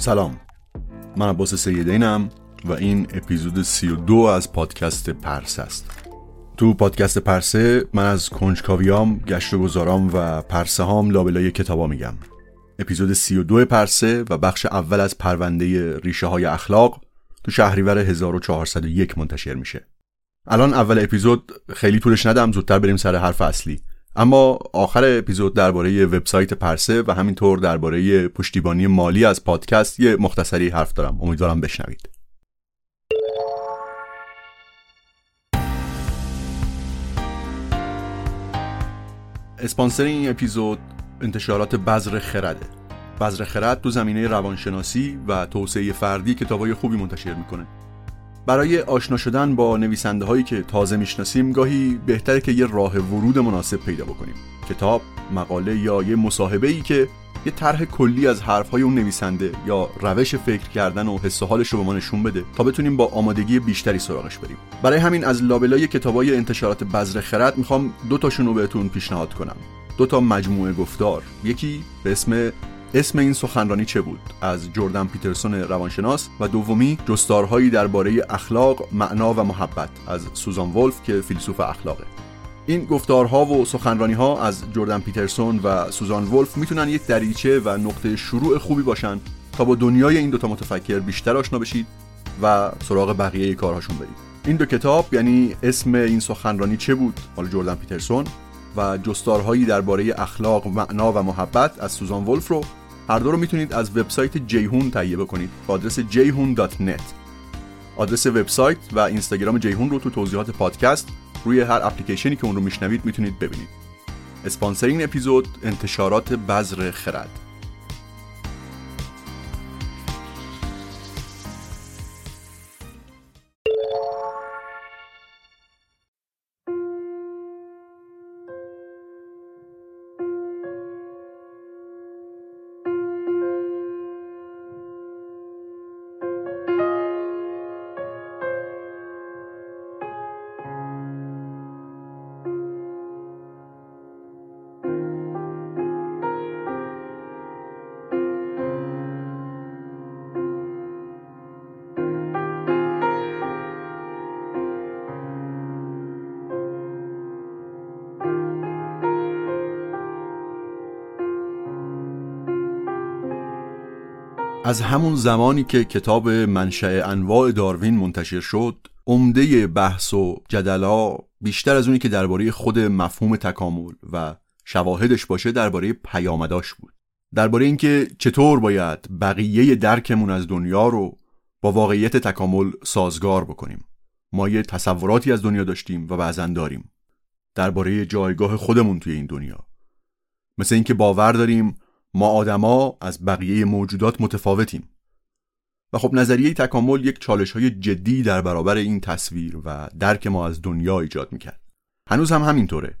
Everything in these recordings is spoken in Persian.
سلام. من عباس سیدینم و این اپیزود 32 از پادکست پرسه است. تو پادکست پرسه من از کنجکاویام گشت و گذارام و پرسه هام لابلای کتابا میگم. اپیزود 32 پرسه و بخش اول از پرونده ریشه های اخلاق تو شهریور 1401 منتشر میشه. الان اول اپیزود خیلی طولش ندم زودتر بریم سر حرف اصلی. اما آخر اپیزود درباره وبسایت پرسه و همینطور درباره پشتیبانی مالی از پادکست یه مختصری حرف دارم. امیدوارم بشنوید. اسپانسر این اپیزود انتشارات بذر خرده. بذر خرد تو زمینه روانشناسی و توسعه فردی کتابای خوبی منتشر می‌کنه. برای آشنا شدن با نویسنده هایی که تازه می‌شناسیم گاهی بهتره که یه راه ورود مناسب پیدا بکنیم. کتاب، مقاله یا یه مصاحبه ای که یه طرح کلی از حرفهای اون نویسنده یا روش فکر کردن و حس و حالش رو به ما نشون بده تا بتونیم با آمادگی بیشتری سراغش بریم. برای همین از لابلای کتابای انتشارات بذر خرد می‌خوام دو تاشون رو بهتون پیشنهاد کنم. دو تا مجموعه گفتار. یکی به اسم اسم این سخنرانی چه بود؟ از جردن پیترسون روانشناس و دومی جستارهایی درباره اخلاق معنا و محبت از سوزان ولف که فیلسوف اخلاقه. این گفتارها و سخنرانی ها از جردن پیترسون و سوزان ولف می‌تونن یک دریچه و نقطه شروع خوبی باشن تا با دنیای این دوتا متفکر بیشتر آشنا بشید و سراغ بقیه کارهاشون برید. این دو کتاب یعنی اسم این سخنرانی چه بود؟ مال جردن پیترسون و جستارهایی درباره اخلاق معنا و محبت از سوزان ولف رو هر دو رو می‌تونید از وبسایت جیهون تهیه بکنید. با آدرس jehun.net آدرس وبسایت و اینستاگرام جیهون رو تو توضیحات پادکست روی هر اپلیکیشنی که اون رو میشنوید می‌تونید ببینید. اسپانسر این اپیزود انتشارات بذر خرد. از همون زمانی که کتاب منشأ انواع داروین منتشر شد عمده بحث و جدلا بیشتر از اونی که درباره خود مفهوم تکامل و شواهدش باشه درباره پیامداش بود. درباره اینکه چطور باید بقیه درکمون از دنیا رو با واقعیت تکامل سازگار بکنیم. ما یه تصوراتی از دنیا داشتیم و بعضا داریم. درباره جایگاه خودمون توی این دنیا. مثل اینکه باور داریم ما آدما از بقیه موجودات متفاوتیم. و خب نظریه تکامل یک چالش های جدی در برابر این تصویر و درک ما از دنیا ایجاد می‌کرد. هنوز هم همینطوره.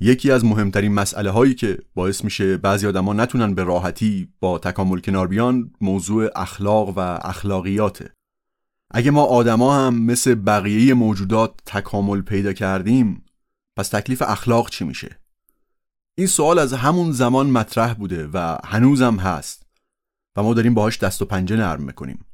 یکی از مهمترین مسئله هایی که باعث میشه بعضی آدما نتونن به راحتی با تکامل کنار بیان موضوع اخلاق و اخلاقیاته. اگه ما آدما هم مثل بقیه موجودات تکامل پیدا کردیم پس تکلیف اخلاق چی میشه؟ این سوال از همون زمان مطرح بوده و هنوزم هست و ما داریم باهاش دست و پنجه نرم می‌کنیم.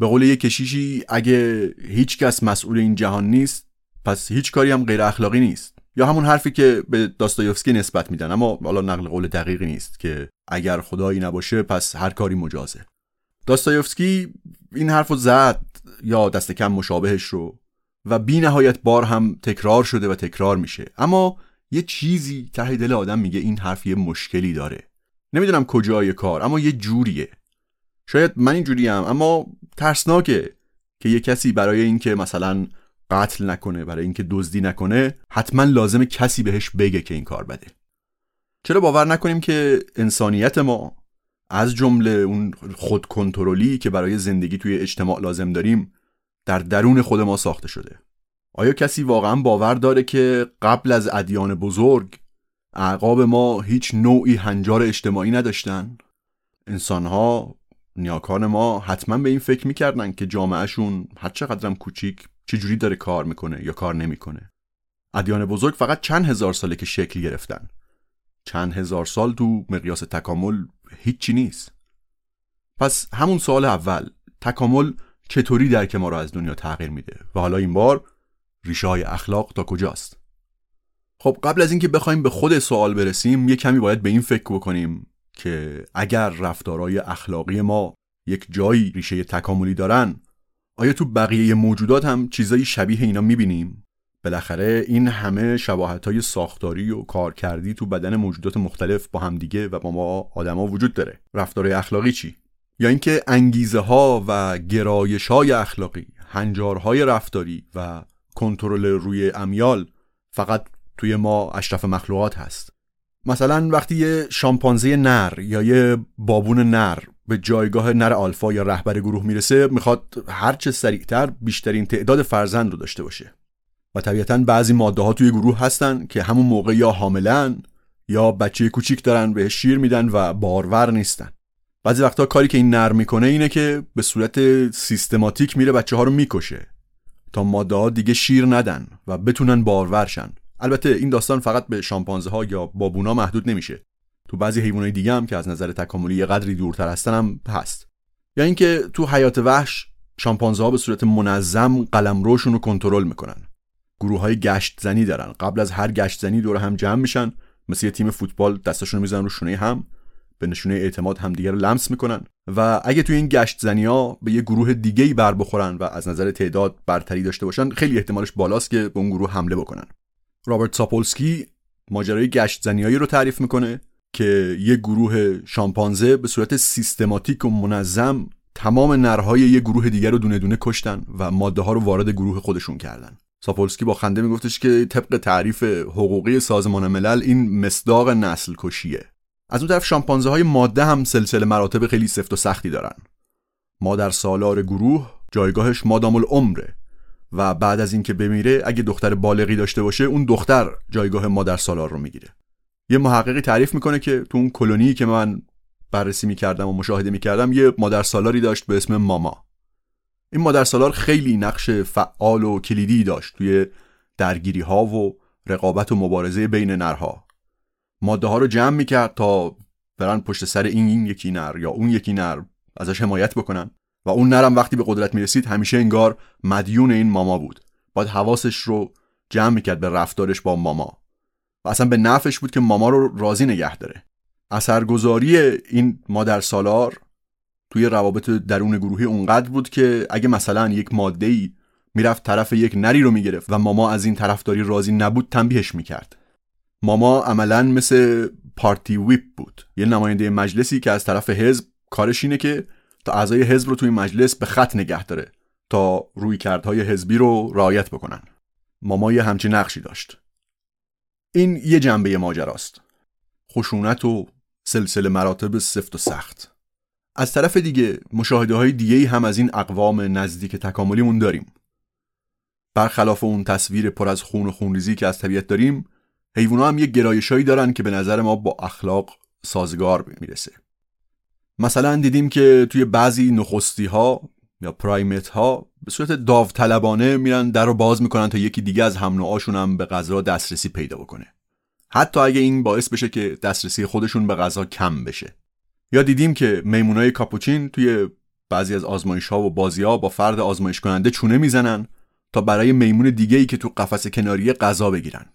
به قول یک کشیشی اگه هیچ کس مسئول این جهان نیست پس هیچ کاری هم غیر اخلاقی نیست. یا همون حرفی که به داستایوفسکی نسبت میدن اما حالا نقل قول دقیقی نیست که اگر خدایی نباشه پس هر کاری مجازه. داستایوفسکی این حرف رو زد یا دست کم مشابهش رو و بی نهایت بار هم تکرار شده و تکرار میشه. اما یه چیزی ته دل آدم میگه این حرف یه مشکلی داره. نمی‌دونم کجای کار اما یه جوریه. شاید من این جوریم اما ترسناکه که یه کسی برای اینکه مثلا قتل نکنه برای اینکه دزدی نکنه حتما لازم کسی بهش بگه که این کار بده. چرا باور نکنیم که انسانیت ما از جمله اون خود کنترلی که برای زندگی توی اجتماع لازم داریم در درون خود ما ساخته شده؟ آیا کسی واقعا باور داره که قبل از ادیان بزرگ اعقاب ما هیچ نوعی هنجار اجتماعی نداشتن؟ انسانها نیاکان ما حتما به این فکر می‌کردن که جامعهشون هر چقدرم کوچیک چجوری داره کار می‌کنه یا کار نمی‌کنه. ادیان بزرگ فقط چند هزار ساله که شکل گرفتن. چند هزار سال تو مقیاس تکامل هیچی نیست. پس همون سال اول تکامل چطوری درک ما رو از دنیا تغییر میده؟ و حالا این بار ریشه های اخلاق تا کجاست؟ خب قبل از اینکه بخوایم به خود سوال برسیم یه کمی باید به این فکر بکنیم که اگر رفتارهای اخلاقی ما یک جایی ریشه تکاملی دارن آیا تو بقیه موجودات هم چیزایی شبیه اینا می‌بینیم؟ بالاخره این همه شباهت های ساختاری و کارکردی تو بدن موجودات مختلف با همدیگه و با ما آدما وجود داره. رفتار اخلاقی چی؟ یا اینکه انگیزه ها و گرایش های اخلاقی هنجارهای رفتاری و کنترل روی امیال فقط توی ما اشرف مخلوقات هست. مثلا وقتی یه شامپانزه نر یا یه بابون نر به جایگاه نر آلفا یا رهبر گروه می‌رسه می‌خواد هرچه سریعتر بیشترین تعداد فرزند رو داشته باشه. و طبیعتا بعضی ماده ها توی گروه هستن که همون موقع یا حاملن یا بچه کوچیک دارن به شیر میدن و بارور نیستن. بعضی وقتا کاری که این نر می‌کنه اینه که به صورت سیستماتیک میره بچه ها رو می‌کشه. تا ماده دیگه شیر ندن و بتونن بارورشن البته این داستان فقط به شامپانزه ها یا بابونا محدود نمیشه. تو بعضی حیوانات دیگه هم که از نظر تکاملی قدری دورتر هستن هم هست. یا اینکه تو حیات وحش شامپانزه ها به صورت منظم قلمروشون رو کنترل می‌کنن. گروه های گشت زنی دارن. قبل از هر گشت زنی دور هم جمع میشن. مثل یه تیم فوتبال دستشون رو می‌زنن رو شونه هم. به نشونه اعتماد همدیگه رو لمس می‌کنن و اگه توی این گشت زنی ها به یه گروه دیگه ای بر بخورن و از نظر تعداد برتری داشته باشن خیلی احتمالش بالاست که به اون گروه حمله بکنن. رابرت ساپولسکی ماجرای گشت زنیایی رو تعریف می‌کنه که یه گروه شامپانزه به صورت سیستماتیک و منظم تمام نرهای یه گروه دیگر رو دونه دونه کشتن و ماده ها رو وارد گروه خودشون کردن. ساپولسکی با خنده میگفتش که طبق تعریف حقوقی سازمان ملل این مصداق نسل کشیه از اون طرف شامپانزه های ماده هم سلسله مراتب خیلی سفت و سختی دارن. مادر سالار گروه جایگاهش مادام العمره و بعد از اینکه بمیره اگه دختر بالغی داشته باشه اون دختر جایگاه مادر سالار رو می‌گیره. یه محققی تعریف می‌کنه که تو اون کلونی که من بررسی می‌کردم و مشاهده می‌کردم یه مادر سالاری داشت به اسم ماما. این مادر سالار خیلی نقش فعال و کلیدی داشت توی درگیری ها و رقابت و مبارزه بین نرها. ماده ها رو جمع می‌کرد تا برن پشت سر این, این یکی نر یا اون یکی نر ازش حمایت بکنن. و اون نرم وقتی به قدرت می‌رسید همیشه انگار مدیون این ماما بود. باید حواسش رو جمع می‌کرد به رفتارش با ماما. و اصلا به نفش بود که ماما رو راضی نگه داره. اثرگذاری این مادر سالار توی روابط درون گروهی اونقدر بود که اگه مثلا یک ماده ای می‌رفت طرف یک نری رو می‌گرفت و ماما از این طرفداری راضی نبود تنبیهش می‌کرد. ماما عملا مثل پارتی ویپ بود. یه نماینده مجلسی که از طرف حزب کارش اینه که تا اعضای حزب رو توی مجلس به خط نگه داره تا روی کردهای حزبی رو رعایت بکنن. مامای همچی نقشی داشت. این یه جنبه ماجراست. خشونت و سلسله مراتب سفت و سخت. از طرف دیگه مشاهده های دیگه هم از این اقوام نزدیک تکاملیمون داریم. برخلاف اون تصویر پر از خون و خونریزی که از طبیعت داریم حیوونا هم یه گرایشایی دارن که به نظر ما با اخلاق سازگار می‌رسه. مثلا دیدیم که توی بعضی نخستی ها یا پرایمت ها به صورت داوطلبانه میرن در رو باز می‌کنن تا یکی دیگه از هم هم به غذا دسترسی پیدا بکنه. حتی اگه این باعث بشه که دسترسی خودشون به غذا کم بشه. یا دیدیم که میمونای کاپوچین توی بعضی از آزمایش ها و بازی ها با فرد آزمایش کننده چونه می‌زنن تا برای میمون دیگه ای که تو قفس کناری غذا بگیرن.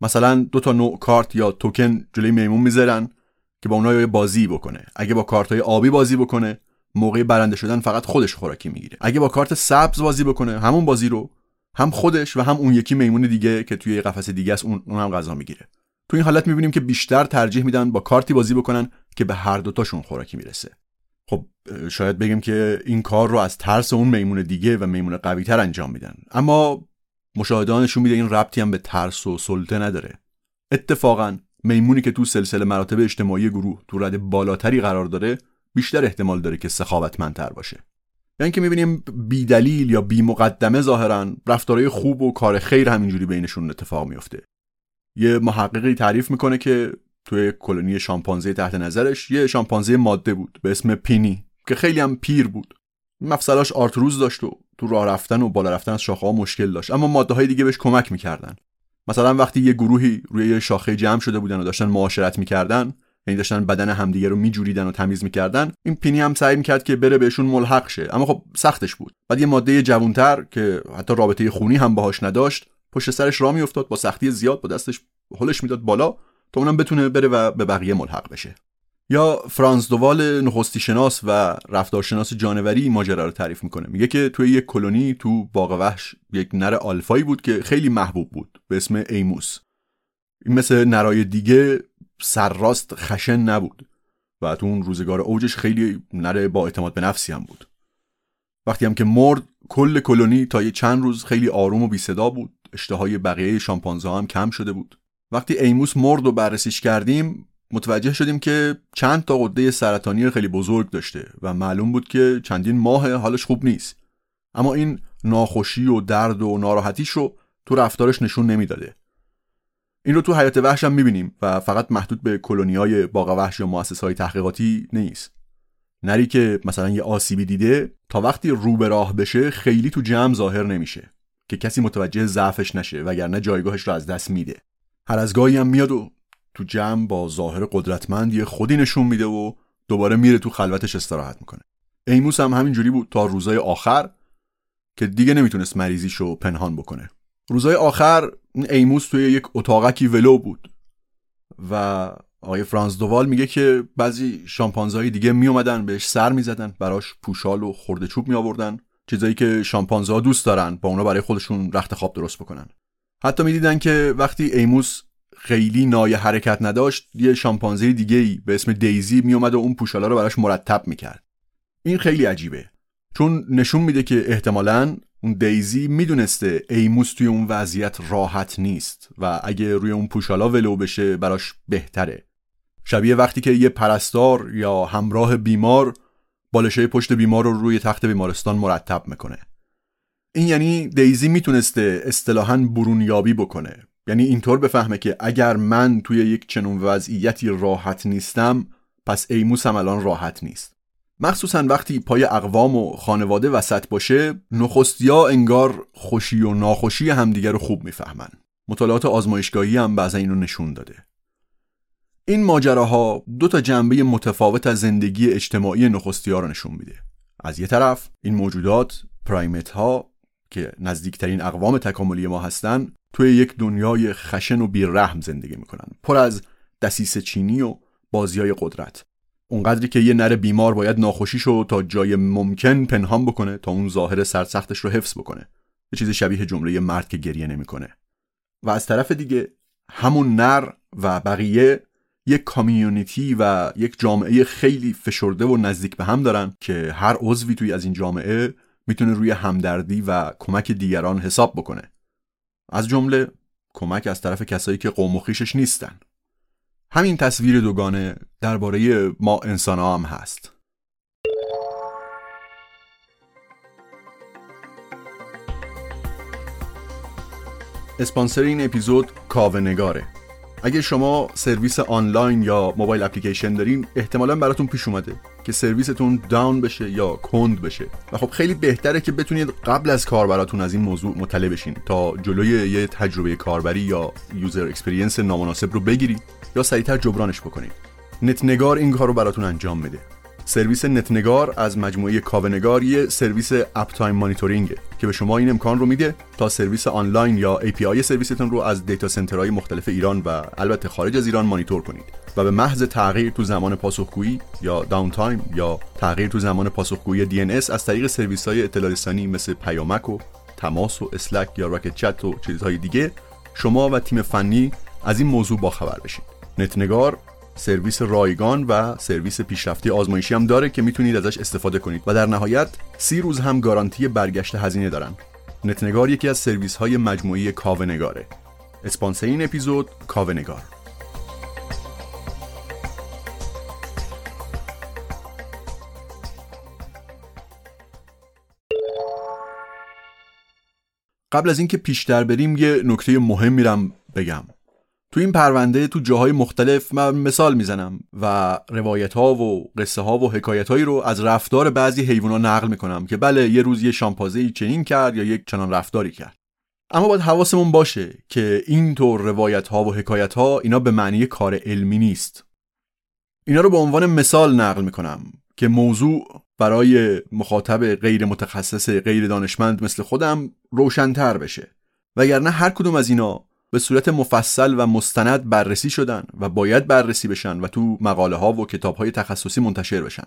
مثلا دو تا نوع کارت یا توکن جلوی میمون می‌ذارن که با اونها بازی بکنه. اگه با کارت های آبی بازی بکنه موقع برنده شدن فقط خودش خوراکی می‌گیره. اگه با کارت سبز بازی بکنه همون بازی رو هم خودش و هم اون یکی میمون دیگه که توی قفس دیگه است اون, هم غذا می‌گیره. تو این حالت می‌بینیم که بیشتر ترجیح میدن با کارتی بازی بکنن که به هر دوتاشون خوراکی می‌رسه. خب شاید بگیم که این کار رو از ترس اون میمون دیگه و میمون قوی تر انجام میدن. اما مشاهدانشون میده این ربطی هم به ترس و سلطه نداره. اتفاقا میمونی که تو سلسله مراتب اجتماعی گروه تو رد بالاتری قرار داره بیشتر احتمال داره که سخاوتمندتر باشه. یعنی که می‌بینیم بی دلیل یا بی مقدمه ظاهرا رفتارهای خوب و کار خیر همینجوری بینشون اتفاق میفته یه محققی تعریف می‌کنه که توی کلونی شامپانزه تحت نظرش یه شامپانزه ماده بود به اسم پینی که خیلی هم پیر بود. مفصلاش آرتروز داشت و تو راه رفتن و بالا رفتن از شاخه ها مشکل داشت. اما ماده های دیگه بهش کمک می‌کردن. مثلا وقتی یه گروهی روی یه شاخه جمع شده بودن و داشتن معاشرت می‌کردن یعنی داشتن بدن همدیگه رو میجوریدن و تمیز می‌کردن این پینی هم سعی می‌کرد که بره بهشون ملحق شه. اما خب سختش بود. بعد یه ماده جوونتر که حتی رابطه خونی هم باهاش نداشت پشت سرش راه میافتاد با سختی زیاد با دستش هلش می‌داد بالا تا اونم بتونه بره و به بقیه ملحق بشه. یا فرانس دووال نخستی شناس و رفتارشناس جانوری ماجرا رو تعریف می‌کنه. میگه که توی یک کلونی تو باغ وحش یک نر آلفایی بود که خیلی محبوب بود به اسم ایموس. این مثل نرای دیگه سرراست خشن نبود و تو اون روزگار اوجش خیلی نره با اعتماد به نفسی هم بود. وقتی هم که مرد کل کلونی تا یه چند روز خیلی آروم و بی صدا بود. اشتهای بقیه شامپانزه هم کم شده بود. وقتی ایموس مرد و بررسیش کردیم متوجه شدیم که چند تا قده سرطانی خیلی بزرگ داشته و معلوم بود که چندین ماه حالش خوب نیست. اما این ناخوشی و درد و ناراحتیش رو تو رفتارش نشون نمی‌داده. این رو تو حیات وحش هم می‌بینیم و فقط محدود به کلونیای باغ وحش یا مؤسس های تحقیقاتی نیست. نری که مثلا یه آسیبی دیده تا وقتی رو به راه بشه خیلی تو جمع ظاهر نمیشه که کسی متوجه ضعفش نشه وگرنه جایگاهش رو از دست میده. هر از گاهی هم میاد و تو جمع با ظاهر قدرتمند یه خودی نشون میده و دوباره میره تو خلوتش استراحت می‌کنه. ایموس هم همینجوری بود تا روزای آخر که دیگه نمی‌تونست مریضیشو پنهان بکنه. روزای آخر ایموس توی یک اتاقکی ولو بود و آقای فرانس دووال میگه که بعضی شامپانزهای دیگه میومدن بهش سر می‌زدن براش پوشال و خورده چوب می آوردن چیزایی که شامپانزه دوست دارن با اونا برای خودشون رخت خواب درست بکنن. حتی می‌دیدن که وقتی ایموس خیلی نای حرکت نداشت یه شامپانزه دیگه ای به اسم دیزی میومد و اون پوشالا رو براش مرتب می‌کرد. این خیلی عجیبه. چون نشون میده که احتمالا اون دیزی می‌دونسته ایموس توی اون وضعیت راحت نیست و اگه روی اون پوشالا ولو بشه براش بهتره. شبیه وقتی که یه پرستار یا همراه بیمار بالشه پشت بیمار رو روی تخت بیمارستان مرتب می‌کنه. این یعنی دیزی می‌تونسته اصطلاحا برونیابی بکنه. یعنی اینطور بفهمه که اگر من توی یک چنون وضعیتی راحت نیستم پس ایموس هم الان راحت نیست. مخصوصا وقتی پای اقوام و خانواده وسط باشه نخستیا انگار خوشی و ناخوشی همدیگر رو خوب می‌فهمن. مطالعات آزمایشگاهی هم بعضا اینو نشون داده. این ماجراها دو تا جنبه متفاوت از زندگی اجتماعی نخستیا رو نشون میده. از یه طرف این موجودات پرایمت ها که نزدیکترین اقوام تکاملی ما هستن توی یک دنیای خشن و بیرحم زندگی می‌کنن. پر از دسیس چینی و بازی های قدرت. اونقدری که یه نر بیمار باید ناخوشیشو تا جای ممکن پنهان بکنه تا اون ظاهر سرسختش رو حفظ بکنه. یه چیز شبیه جمله مرد که گریه نمی‌کنه. و از طرف دیگه همون نر و بقیه یک کامیونیتی و یک جامعه خیلی فشرده و نزدیک به هم دارن که هر عضوی توی از این جامعه می‌تونه روی همدردی و کمک دیگران حساب بکنه. از جمله کمک از طرف کسایی که قوم و خیشش نیستن. همین تصویر دوگانه درباره ما انسان هم هست. اسپانسر این اپیزود کاوه نگاره اگه شما سرویس آنلاین یا موبایل اپلیکیشن دارین احتمالا براتون پیش اومده. که سرویستون down بشه یا کند بشه. و خب خیلی بهتره که بتونید قبل از کاربراتون از این موضوع مطلع بشین. تا جلوی یه تجربه کاربری یا user experience نامناسب رو بگیرید یا سریعتر جبرانش بکنید. نتنگار این کار رو براتون انجام میده سرویس نتنگار از مجموعه کاونگار یه سرویس uptime monitoring ه که به شما این امکان رو میده تا سرویس آنلاین یا API سرویستون رو از data center های مختلف ایران و البته خارج از ایران مانیتور کنید و به محض تغییر تو زمان پاسخگویی یا downtime یا تغییر تو زمان پاسخگویی DNS از طریق سرویس های اطلاع رسانی مثل پیامک و تماس و Slack یا Rocket.Chat و چیزهای دیگه شما و تیم فنی از این موضوع باخبر بشید. نتنگار سرویس رایگان و سرویس پیشرفته‌ی آزمایشی هم داره که می‌تونید ازش استفاده کنید و در نهایت سی روز هم گارانتی برگشت هزینه دارن. نتنگار یکی از سرویس های مجموعه‌ی کاونگاره. اسپانسر این اپیزود کاونگار. قبل از اینکه پیشتر بریم یه نکته مهم میرم بگم. تو این پرونده تو جاهای مختلف من مثال می‌زنم و روایت ها و قصه ها و حکایت هایی رو از رفتار بعضی حیوانات نقل می‌کنم که بله یه روز یه شامپازه ای چنین کرد یا یک چنان رفتاری کرد. اما باید حواسمون باشه که اینطور روایت ها و حکایت ها اینا به معنی کار علمی نیست. اینا رو به عنوان مثال نقل می‌کنم که موضوع برای مخاطب غیر متخصص غیر دانشمند مثل خودم روشنتر بشه. وگرنه هر کدوم از اینا به صورت مفصل و مستند بررسی شدن و باید بررسی بشن و تو مقاله ها و کتاب های تخصصی منتشر بشن.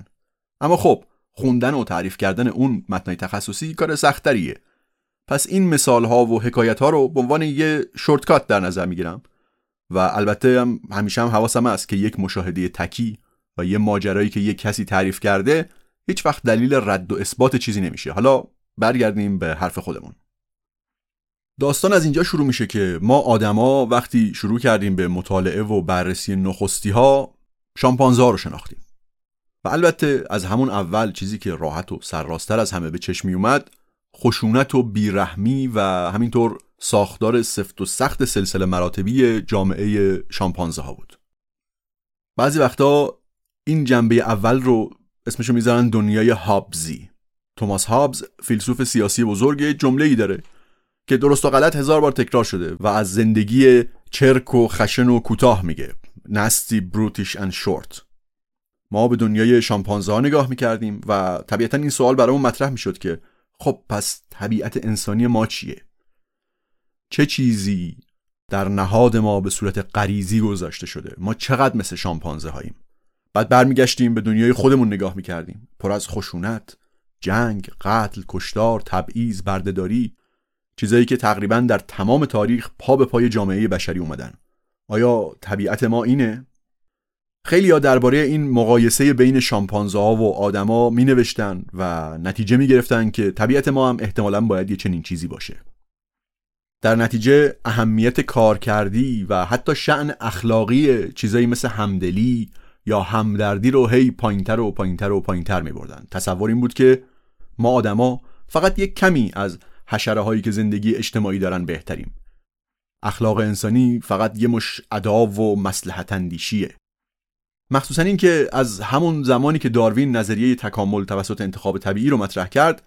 اما خب خوندن و تعریف کردن اون متنای تخصصی کار سختریه پس این مثال ها و حکایت ها رو به عنوان یه شورتکات در نظر می‌گیرم. و البته هم همیشه هم حواسم هست که یک مشاهده تکی و یه ماجرایی که یک کسی تعریف کرده هیچ وقت دلیل رد و اثبات چیزی نمیشه. حالا برگردیم به حرف خودمون. داستان از اینجا شروع میشه که ما آدما وقتی شروع کردیم به مطالعه و بررسی نخستی ها شامپانزه ها رو شناختیم. و البته از همون اول چیزی که راحت و سرراستر از همه به چشم اومد خشونت و بیرحمی و همینطور ساختار سفت و سخت سلسله مراتبی جامعه شامپانزه ها بود. بعضی وقتا این جنبه اول رو اسمشو می‌ذارن دنیای هابزی. توماس هابز فیلسوف سیاسی بزرگ جمله ای داره که درست و غلط هزار بار تکرار شده و از زندگی چرک و خشن و کوتاه میگه. نستی بروتیش اند شورت ما به دنیای شامپانزه ها نگاه می‌کردیم و طبیعتا این سوال برامون مطرح می‌شد که خب پس طبیعت انسانی ما چیه؟ چه چیزی در نهاد ما به صورت غریزی گذاشته شده؟ ما چقدر مثل شامپانزه هاییم؟ بعد برمیگشتیم به دنیای خودمون نگاه می‌کردیم. پر از خشونت جنگ قتل کشتار تبعیض بردهداری. چیزایی که تقریبا در تمام تاریخ پا به پای جامعه بشری اومدن. آیا طبیعت ما اینه؟ خیلی ها درباره این مقایسه بین شامپانزه ها و آدما می نوشتن و نتیجه می گرفتن که طبیعت ما هم احتمالا باید یه چنین چیزی باشه. در نتیجه اهمیت کارکردی و حتی شعن اخلاقی چیزایی مثل همدلی یا همدردی رو هی پایینتر و پایینتر و پایینتر می بردن تصور این بود که ما آدما فقط یک کمی از حشره هایی که زندگی اجتماعی دارن بهتریم. اخلاق انسانی فقط یه مش ادا و مسلحت اندیشیه. مخصوصا اینکه از همون زمانی که داروین نظریه تکامل توسط انتخاب طبیعی رو مطرح کرد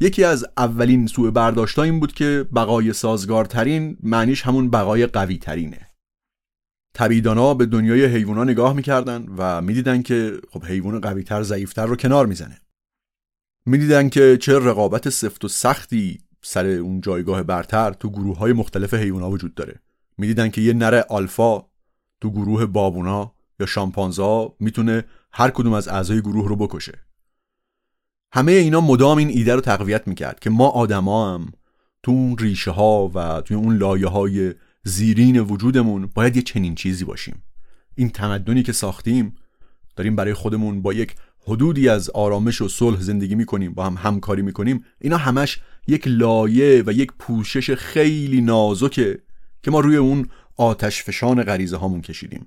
یکی از اولین سوء برداشت این بود که بقای سازگارترین معنیش همون بقای قوی ترینه طبیعدانا به دنیای حیوانا نگاه می‌کردن و می‌دیدن که خب حیوان قویتر ضعیفتر رو کنار می‌زنه. می‌دیدن که چه رقابت سفت و سختی سر اون جایگاه برتر تو گروه های مختلف حیونا وجود داره. می‌دیدن که یه نر آلفا تو گروه بابونا یا شامپانزا می‌تونه هر کدوم از اعضای گروه رو بکشه. همه اینا مدام این ایده رو تقویت می‌کرد که ما آدما هم تو اون ریشه ها و توی اون لایه های زیرین وجودمون باید یه چنین چیزی باشیم. این تمدنی که ساختیم داریم برای خودمون با یک حدودی از آرامش و صلح زندگی می‌کنیم با هم همکاری می‌کنیم. اینا همش یک لایه و یک پوشش خیلی نازکه که ما روی اون آتش فشان غریزه هامون کشیدیم.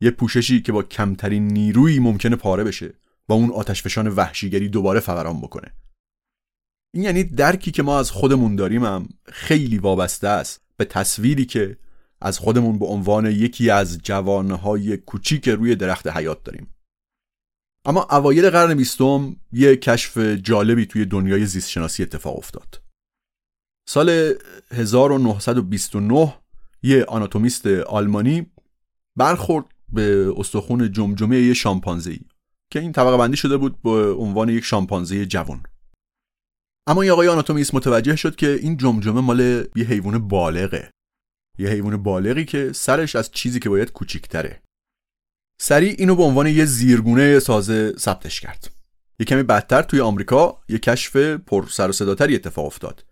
یه پوششی که با کمترین نیرویی ممکنه پاره بشه و اون آتش فشان وحشیگری دوباره فوران بکنه. این یعنی درکی که ما از خودمون داریم هم خیلی وابسته است به تصویری که از خودمون به عنوان یکی از جوانهای کوچیک روی درخت حیات داریم. اما اوایل قرن بیستم یه کشف جالبی توی دنیای زیستشناسی اتفاق افتاد. سال 1929 یه آناتومیست آلمانی برخورد به استخون جمجمه یه شامپانزه که این طبقه بندی شده بود به عنوان یک شامپانزه جوان. اما این آقای آناتومیست متوجه شد که این جمجمه مال یه حیوان بالغه. یه حیوان بالغی که سرش از چیزی که باید کوچیکتره. سریع اینو به عنوان یه زیرگونه سازه ثبتش کرد. یه کمی بدتر توی آمریکا یه کشف پر سر و صداتری اتفاق افتاد.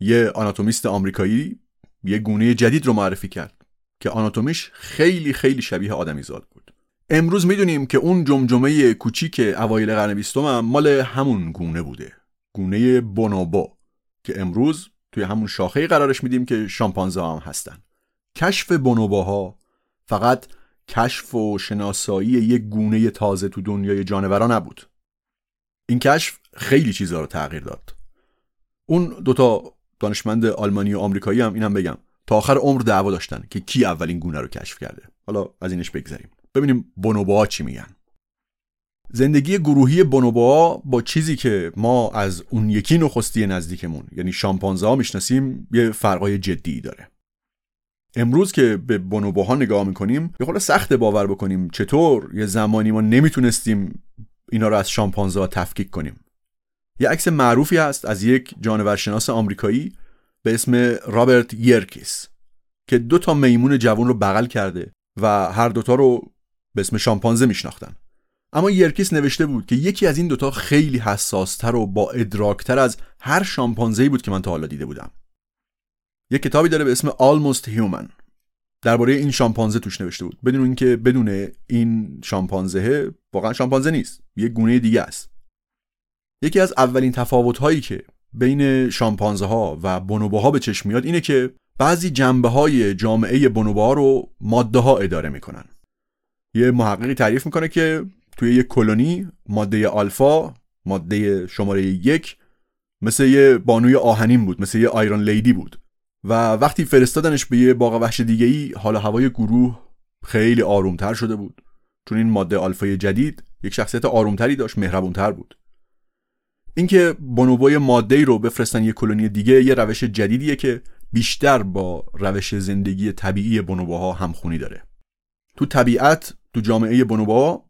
یه آناتومیست آمریکایی یه گونه جدید رو معرفی کرد که آناتومیش خیلی خیلی شبیه آدمی زاد بود. امروز می‌دونیم که اون جمجمه کوچیک اوایل قرن بیستم هم مال همون گونه بوده. گونه بونوبو که امروز توی همون شاخه قرارش میدیم که شامپانزه هم هستن. کشف بونوباها فقط کشف و شناسایی یک گونه تازه تو دنیای جانوران نبود. این کشف خیلی چیزها رو تغییر داد. اون دوتا دانشمند آلمانی و آمریکایی هم اینم بگم. تا آخر عمر دعوا داشتن که کی اولین گونه رو کشف کرده. حالا از اینش بگذریم. ببینیم بونوبوها چی میگن. زندگی گروهی بونوبوها با چیزی که ما از اون یکی نخستی نزدیکمون یعنی شامپانزه ها می‌شناسیم یه فرقای جدی داره. امروز که به بونوبوها نگاه می‌کنیم یه خورده سخت باور بکنیم چطور یه زمانی ما نمی‌تونستیم اینا رو از شامپانزه تفکیک کنیم. یه عکس معروفی هست از یک جانورشناس آمریکایی به اسم رابرت یرکیس که دو تا میمون جوان رو بغل کرده و هر دوتا رو به اسم شامپانزه میشناختن. اما یرکیس نوشته بود که یکی از این دوتا خیلی حساستر و با ادراکتر از هر شامپانزه‌ای بود که من تا حالا دیده بودم. یک کتابی داره به اسم Almost Human. درباره این شامپانزه توش نوشته بود. بدون اینکه بدون این شامپانزه واقعا شامپانزه نیست. یک گونه دیگه است. یکی از اولین تفاوت هایی که بین شامپانزه ها و بونوبوها به چشم میاد اینه که بعضی جنبه های جامعه بونوبوها رو ماده ها اداره می‌کنن. یه محققی تعریف می‌کنه که توی یک کلونی ماده آلفا ماده شماره یک مثل یه بانوی آهنین بود مثل یه آیرون لیدی بود. و وقتی فرستادنش به یه باغ وحش دیگه ای حال هوای گروه خیلی آرومتر شده بود. چون این ماده آلفای جدید یک شخصیت آرومتری داشت مهربونتر بود. اینکه بونوبوی ماده ای رو بفرستن یه کلونی دیگه یه روش جدیدیه که بیشتر با روش زندگی طبیعی بونوبوها همخونی داره. تو طبیعت تو جامعه بونوبوها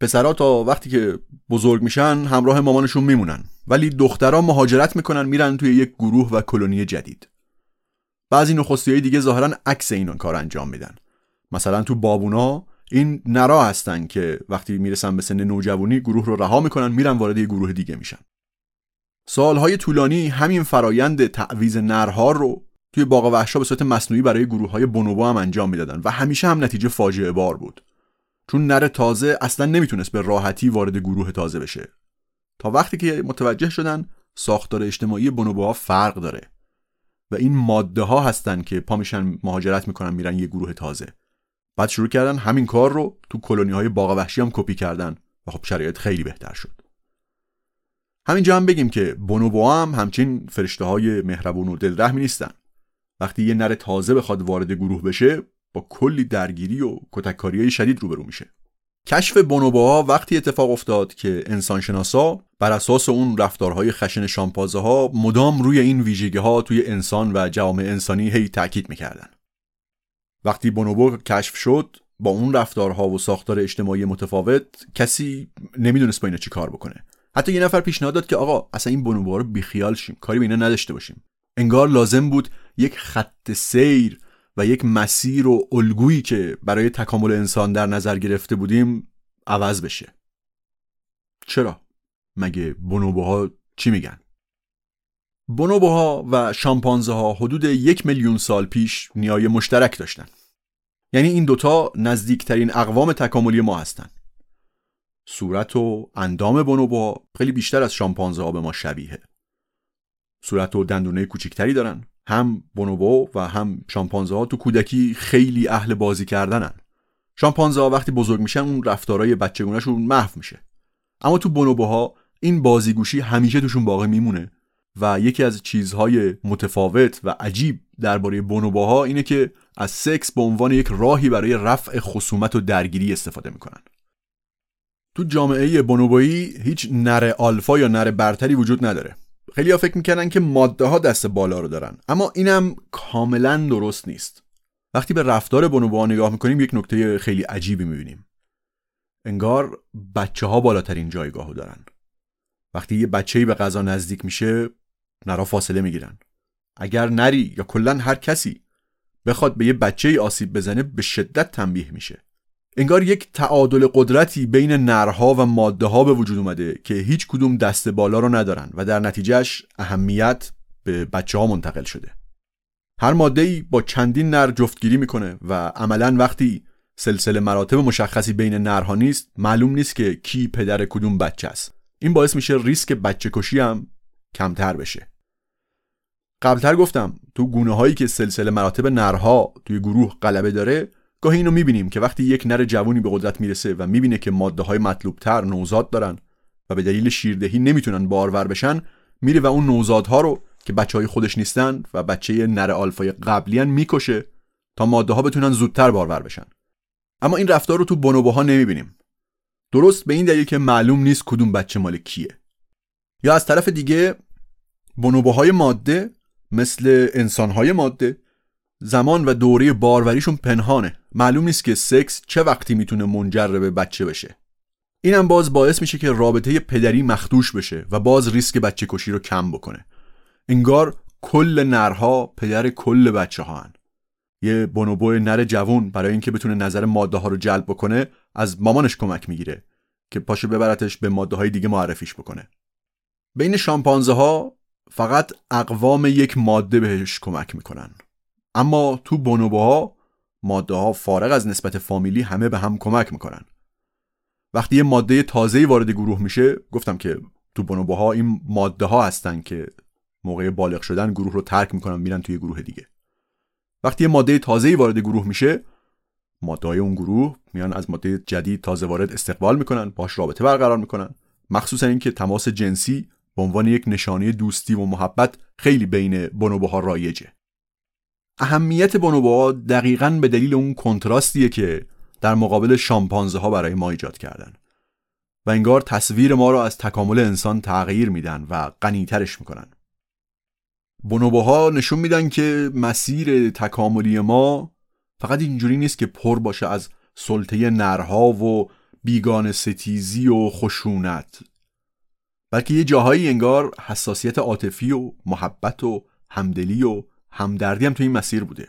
پسرها تا وقتی که بزرگ میشن همراه مامانشون میمونن. ولی دخترها مهاجرت می‌کنن میرن توی یک گروه و کلونی جدید. بعضی نخستی دیگه ظاهرا عکس این کار انجام میدن. مثلا تو بابونا این نرا هستن که وقتی می‌رسن به سن نوجوانی گروه رو رها می‌کنن میرن وارد یه گروه دیگه میشن. سالهای طولانی همین فرایند تعویز نرها رو توی باغ وحشا به صورت مصنوعی برای گروه های بونوبو هم انجام می‌دادن و همیشه هم نتیجه فاجعه بار بود. چون نر تازه اصلا نمی‌تونست به راحتی وارد گروه تازه بشه. تا وقتی که متوجه شدن ساختار اجتماعی بونوبوها فرق داره. و این ماده ها هستن که پا میشن مهاجرت می‌کنن میرن یه گروه تازه. بعد شروع کردن همین کار رو تو کلونی های باغ وحشی هم کپی کردن و خب شرایط خیلی بهتر شد. همینجا هم بگیم که بونوبو هم همچین فرشته های مهربون و دلرحمی نیستن. وقتی یه نر تازه بخواد وارد گروه بشه با کلی درگیری و کتککاری شدید روبرو میشه. کشف بونوبوها وقتی اتفاق افتاد که انسانشناسا بر اساس اون رفتارهای خشن شامپازه ها مدام روی این ویژگی ها توی انسان و جوامع انسانی هی تاکید می‌کردن. وقتی بونوبو کشف شد با اون رفتارها و ساختار اجتماعی متفاوت کسی نمی‌دونست با اینا چی کار بکنه. حتی یه نفر پیشنهاد داد که آقا اصلا این بونوبوها رو بیخیال شیم کاری به اینا نداشته باشیم. انگار لازم بود یک خط سیر و یک مسیر و الگویی که برای تکامل انسان در نظر گرفته بودیم عوض بشه. چرا؟ مگه بونوبوها چی میگن؟ بونوبوها و شامپانزه ها حدود یک میلیون سال پیش نیای مشترک داشتن. یعنی این دوتا نزدیکترین اقوام تکاملی ما هستن. صورت و اندام بونوبوها خیلی بیشتر از شامپانزه ها به ما شبیه. صورت و دندونه کوچکتری دارن. هم بونوبو و هم شامپانزه ها تو کودکی خیلی اهل بازی کردنن. شامپانزه ها وقتی بزرگ میشن اون رفتارهای بچگونهشون محو میشه. اما تو بونوبوها این بازیگوشی همیشه توشون باقی میمونه و یکی از چیزهای متفاوت و عجیب درباره بونوبوها اینه که از سکس به عنوان یک راهی برای رفع خصومت و درگیری استفاده می‌کنن. تو جامعه بونوبویی هیچ نر آلفا یا نر برتری وجود نداره. خیلی ها فکر می‌کنن که ماده ها دست بالا رو دارن. اما اینم کاملا درست نیست. وقتی به رفتار بونوبوها نگاه می‌کنیم یک نکته خیلی عجیبی می‌بینیم. انگار بچه ها بالاترین جایگاهو دارن. وقتی یه بچه به غذا نزدیک میشه نرا فاصله می‌گیرن. اگر نری یا کلا هر کسی بخواد به یه بچه آسیب بزنه به شدت تنبیه میشه. انگار یک تعادل قدرتی بین نرها و ماده ها به وجود اومده که هیچ کدوم دست بالا رو ندارن و در نتیجهش اهمیت به بچه ها منتقل شده. هر ماده ای با چندین نر جفتگیری می‌کنه و عملا وقتی سلسله مراتب مشخصی بین نرها نیست معلوم نیست که کی پدر کدوم بچه است. این باعث میشه ریسک بچه کشی هم کمتر بشه. قبلتر گفتم تو گونه هایی که سلسله مراتب نرها توی گروه غلبه داره گاهی اینو می‌بینیم که وقتی یک نر جوونی به قدرت می‌رسه و می‌بینه که ماده های مطلوب تر نوزاد دارن و به دلیل شیردهی نمی‌تونن بارور بشن میره و اون نوزادها رو که بچه های خودش نیستن و بچه نر آلفای قبلیان می‌کشه تا ماده ها بتونن زودتر بارور بشن. اما این رفتار رو تو بونوبوها نمی‌بینیم. درست به این دلیل که معلوم نیست کدوم بچه مال کیه. یا از طرف دیگه بونوبوهای ماده مثل انسانهای ماده زمان و دوره باروریشون پنهانه. معلوم نیست که سکس چه وقتی می‌تونه منجر به بچه بشه. اینم باز باعث میشه که رابطه پدری مخدوش بشه و باز ریسک بچه کشی رو کم بکنه. انگار کل نرها پدر کل بچه ها هن. یه بونوبو نر جوون برای اینکه بتونه نظر ماده ها رو جلب بکنه از مامانش کمک می‌گیره که پاشو ببرتش به ماده های دیگه معرفیش بکنه. بین شامپانزه ها فقط اقوام یک ماده بهش کمک می‌کنن. امّا تو بونوبوها ماده ها فارغ از نسبت فامیلی همه به هم کمک می‌کنن. وقتی یه ماده تازه‌ای وارد گروه میشه گفتم که تو بونوبوها این ماده ها هستن که موقع بالغ شدن گروه رو ترک می‌کنن میرن توی گروه دیگه. وقتی یه ماده تازه‌ای وارد گروه میشه ماده های اون گروه میان از ماده جدید تازه وارد استقبال می‌کنن باش رابطه برقرار می‌کنن. مخصوصا اینکه تماس جنسی به عنوان یک نشانه دوستی و محبت خیلی بین بونوبوها رایجه. اهمیت بونوبوها دقیقا به دلیل اون کنتراستیه که در مقابل شامپانزه ها برای ما ایجاد کردن. و انگار تصویر ما رو از تکامل انسان تغییر میدن و غنیترش می‌کنن. بونوبوها نشون میدن که مسیر تکاملی ما فقط اینجوری نیست که پر باشه از سلطه نرها و بیگان ستیزی و خشونت بلکه یه جاهایی انگار حساسیت عاطفی و محبت و همدلی و همدردی هم تو این مسیر بوده.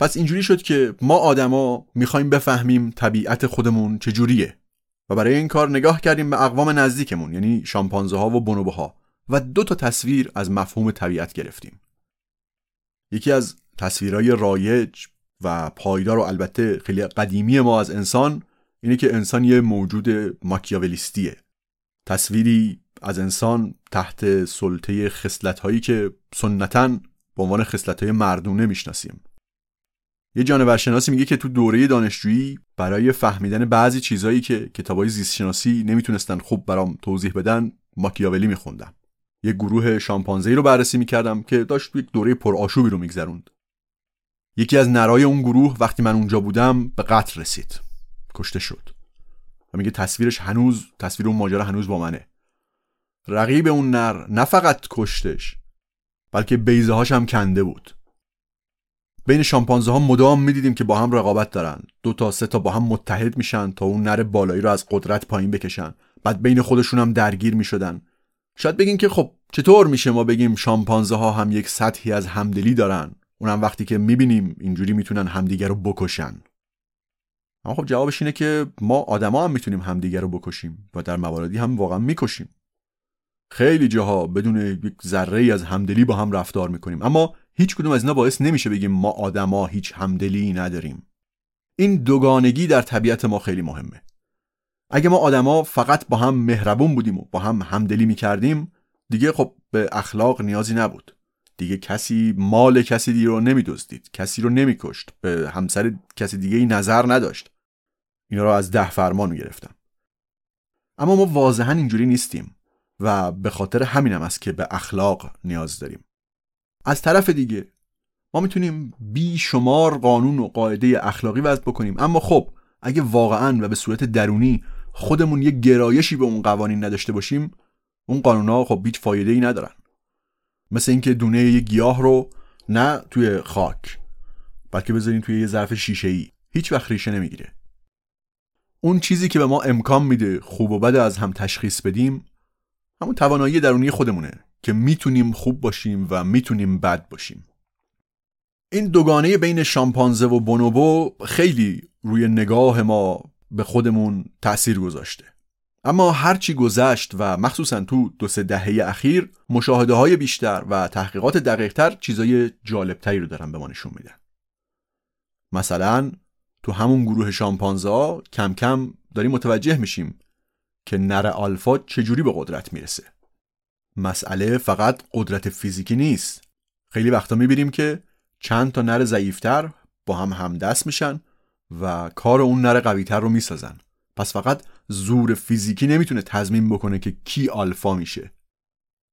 پس اینجوری شد که ما آدما می‌خوایم بفهمیم طبیعت خودمون چجوریه و برای این کار نگاه کردیم به اقوام نزدیکمون یعنی شامپانزه ها و بونوبه ها و دو تا تصویر از مفهوم طبیعت گرفتیم. یکی از تصویرهای رایج و پایدار و البته خیلی قدیمی ما از انسان اینه که انسان یه موجود ماکیاولیستیه. تصویری از انسان تحت سلطه خصلت هایی که سنتا به عنوان های مردونه می‌شناسیم. یه جانورشناسی میگه که تو دوره دانشجویی برای فهمیدن بعضی چیزهایی که کتابای زیستشناسی نمی‌تونستن خوب برام توضیح بدن ماکیاولی میخوندم. یه گروه شامپانزه رو بررسی می‌کردم که داشت یک دوره پرآشوبی رو میگذروند. یکی از نرای اون گروه وقتی من اونجا بودم به قتل رسید. کشته شد. و میگه تصویرش هنوز تصویر اون ماجرا هنوز با منه. رقیب اون نر نه فقط کشتش بلکه بیزه هاش هم کنده بود. بین شامپانزه ها مدام می‌دیدیم که با هم رقابت دارن. دو تا سه تا با هم متحد میشن تا اون نر بالایی رو از قدرت پایین بکشن. بعد بین خودشون هم درگیر می‌شدن. شاید بگین که خب چطور میشه ما بگیم شامپانزه ها هم یک سطحی از همدلی دارن؟ اونم وقتی که می‌بینیم اینجوری می‌تونن همدیگه رو بکشن. اما خب جوابش اینه که ما آدما هم می‌تونیم همدیگه رو بکشیم و در مواردی هم واقعا می‌کشیم. خیلی جاها بدون یک ذره از همدلی با هم رفتار می‌کنیم. اما هیچ کدوم از اینا باعث نمیشه بگیم ما آدما هیچ همدلی نداریم. این دوگانگی در طبیعت ما خیلی مهمه. اگه ما آدما فقط با هم مهربون بودیم و با هم همدلی می‌کردیم دیگه خب به اخلاق نیازی نبود. دیگه کسی مال کسی دیگه رو نمیدزدید. کسی رو نمیکشت. به همسر کسی دیگه ای نظر نداشت. اینا رو از ده فرمان گرفتم. اما ما واضحا اینجوری نیستیم. و به خاطر همینم است که به اخلاق نیاز داریم. از طرف دیگه ما می‌تونیم بی شمار قانون و قاعده اخلاقی وضع بکنیم اما خب اگه واقعا و به صورت درونی خودمون یه گرایشی به اون قوانین نداشته باشیم اون قانونا خب هیچ فایده ای ندارن. مثل اینکه دونه یه گیاه رو نه توی خاک بلکه بذارین توی یه ظرف شیشه ای هیچ وقت ریشه نمی‌گیره. اون چیزی که به ما امکان میده خوب و بد از هم تشخیص بدیم همون توانایی درونی خودمونه که می‌تونیم خوب باشیم و می‌تونیم بد باشیم. این دوگانه بین شامپانزه و بونوبو خیلی روی نگاه ما به خودمون تأثیر گذاشته. اما هرچی گذشت و مخصوصا تو دو سه دهه اخیر مشاهده های بیشتر و تحقیقات دقیقتر چیزای جالبتری رو دارن به ما نشون میدن. مثلا تو همون گروه شامپانزا کم کم داریم متوجه میشیم که نر آلفا چجوری به قدرت می‌رسه؟ مسئله فقط قدرت فیزیکی نیست. خیلی وقتا می‌بینیم که چند تا نر ضعیفتر با هم همدست میشن و کار اون نر قویتر رو می‌سازن. پس فقط زور فیزیکی نمی‌تونه تضمین بکنه که کی آلفا میشه.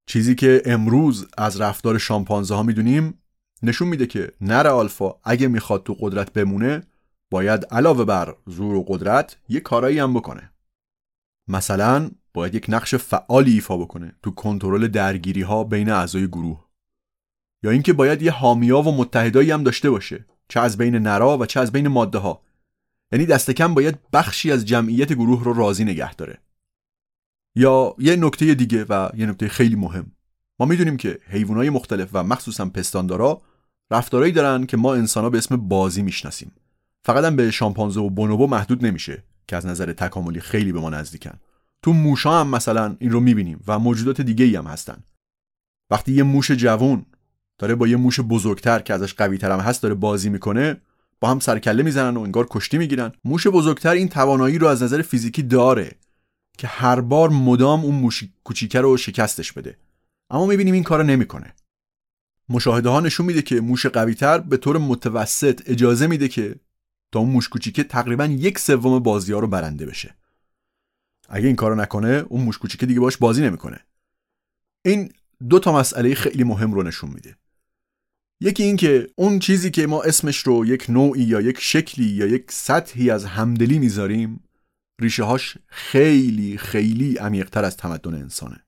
چیزی که امروز از رفتار شامپانزه ها می‌دونیم نشون میده که نر آلفا اگه می‌خواد تو قدرت بمونه باید علاوه بر زور و قدرت یه کارایی هم بکنه. مثلا باید یک نقش فعالی ایفا بکنه تو کنترل درگیری ها بین اعضای گروه. یا اینکه باید یه حامیا و متحدایی هم داشته باشه چه از بین نرا و چه از بین ماده ها یعنی دست کم باید بخشی از جمعیت گروه رو راضی نگه داره. یا یه نکته دیگه و یه نکته خیلی مهم. ما می‌دونیم که حیوانات مختلف و مخصوصا پستاندارا رفتارهایی دارن که ما انسانها به اسم بازی می‌شناسیم. فقط هم به شامپانزه و بونوبو محدود نمیشه. که از نظر تکاملی خیلی به ما نزدیکن. تو موشا هم مثلا این رو می‌بینیم و موجودات دیگه ای هم هستن. وقتی یه موش جوون داره با یه موش بزرگتر که ازش قوی هم هست داره بازی می‌کنه با هم سرکله می‌زنن و انگار کشتی می‌گیرن. موش بزرگتر این توانایی رو از نظر فیزیکی داره که هر بار مدام اون موش کوچیکه رو شکستش بده. اما می‌بینیم این کارو نمی‌کنه. مشاهده ها نشون میده که موش قویتر به طور متوسط اجازه میده که تا اون موش کوچیکه تقریبا یک سوم بازی ها رو برنده بشه. اگه این کارو نکنه اون موش کوچیکه دیگه باش بازی نمی‌کنه. این دو تا مسئله خیلی مهم رو نشون میده. یکی این که اون چیزی که ما اسمش رو یک نوعی یا یک شکلی یا یک سطحی از همدلی می‌ذاریم ریشه هاش خیلی خیلی عمیقتر از تمدن انسانه.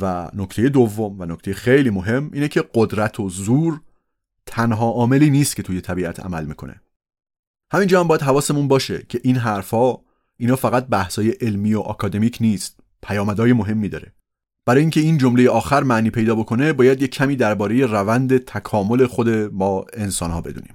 و نکته دوم و نکته خیلی مهم اینه که قدرت و زور تنها عاملی نیست که توی طبیعت عمل می‌کنه. همینجا هم باید حواسمون باشه که این حرفها اینا فقط بحثای علمی و آکادمیک نیست پیامدهای مهمی داره. برای اینکه این جمله آخر معنی پیدا بکنه باید یک کمی درباره روند تکامل خود ما انسان ها بدونیم.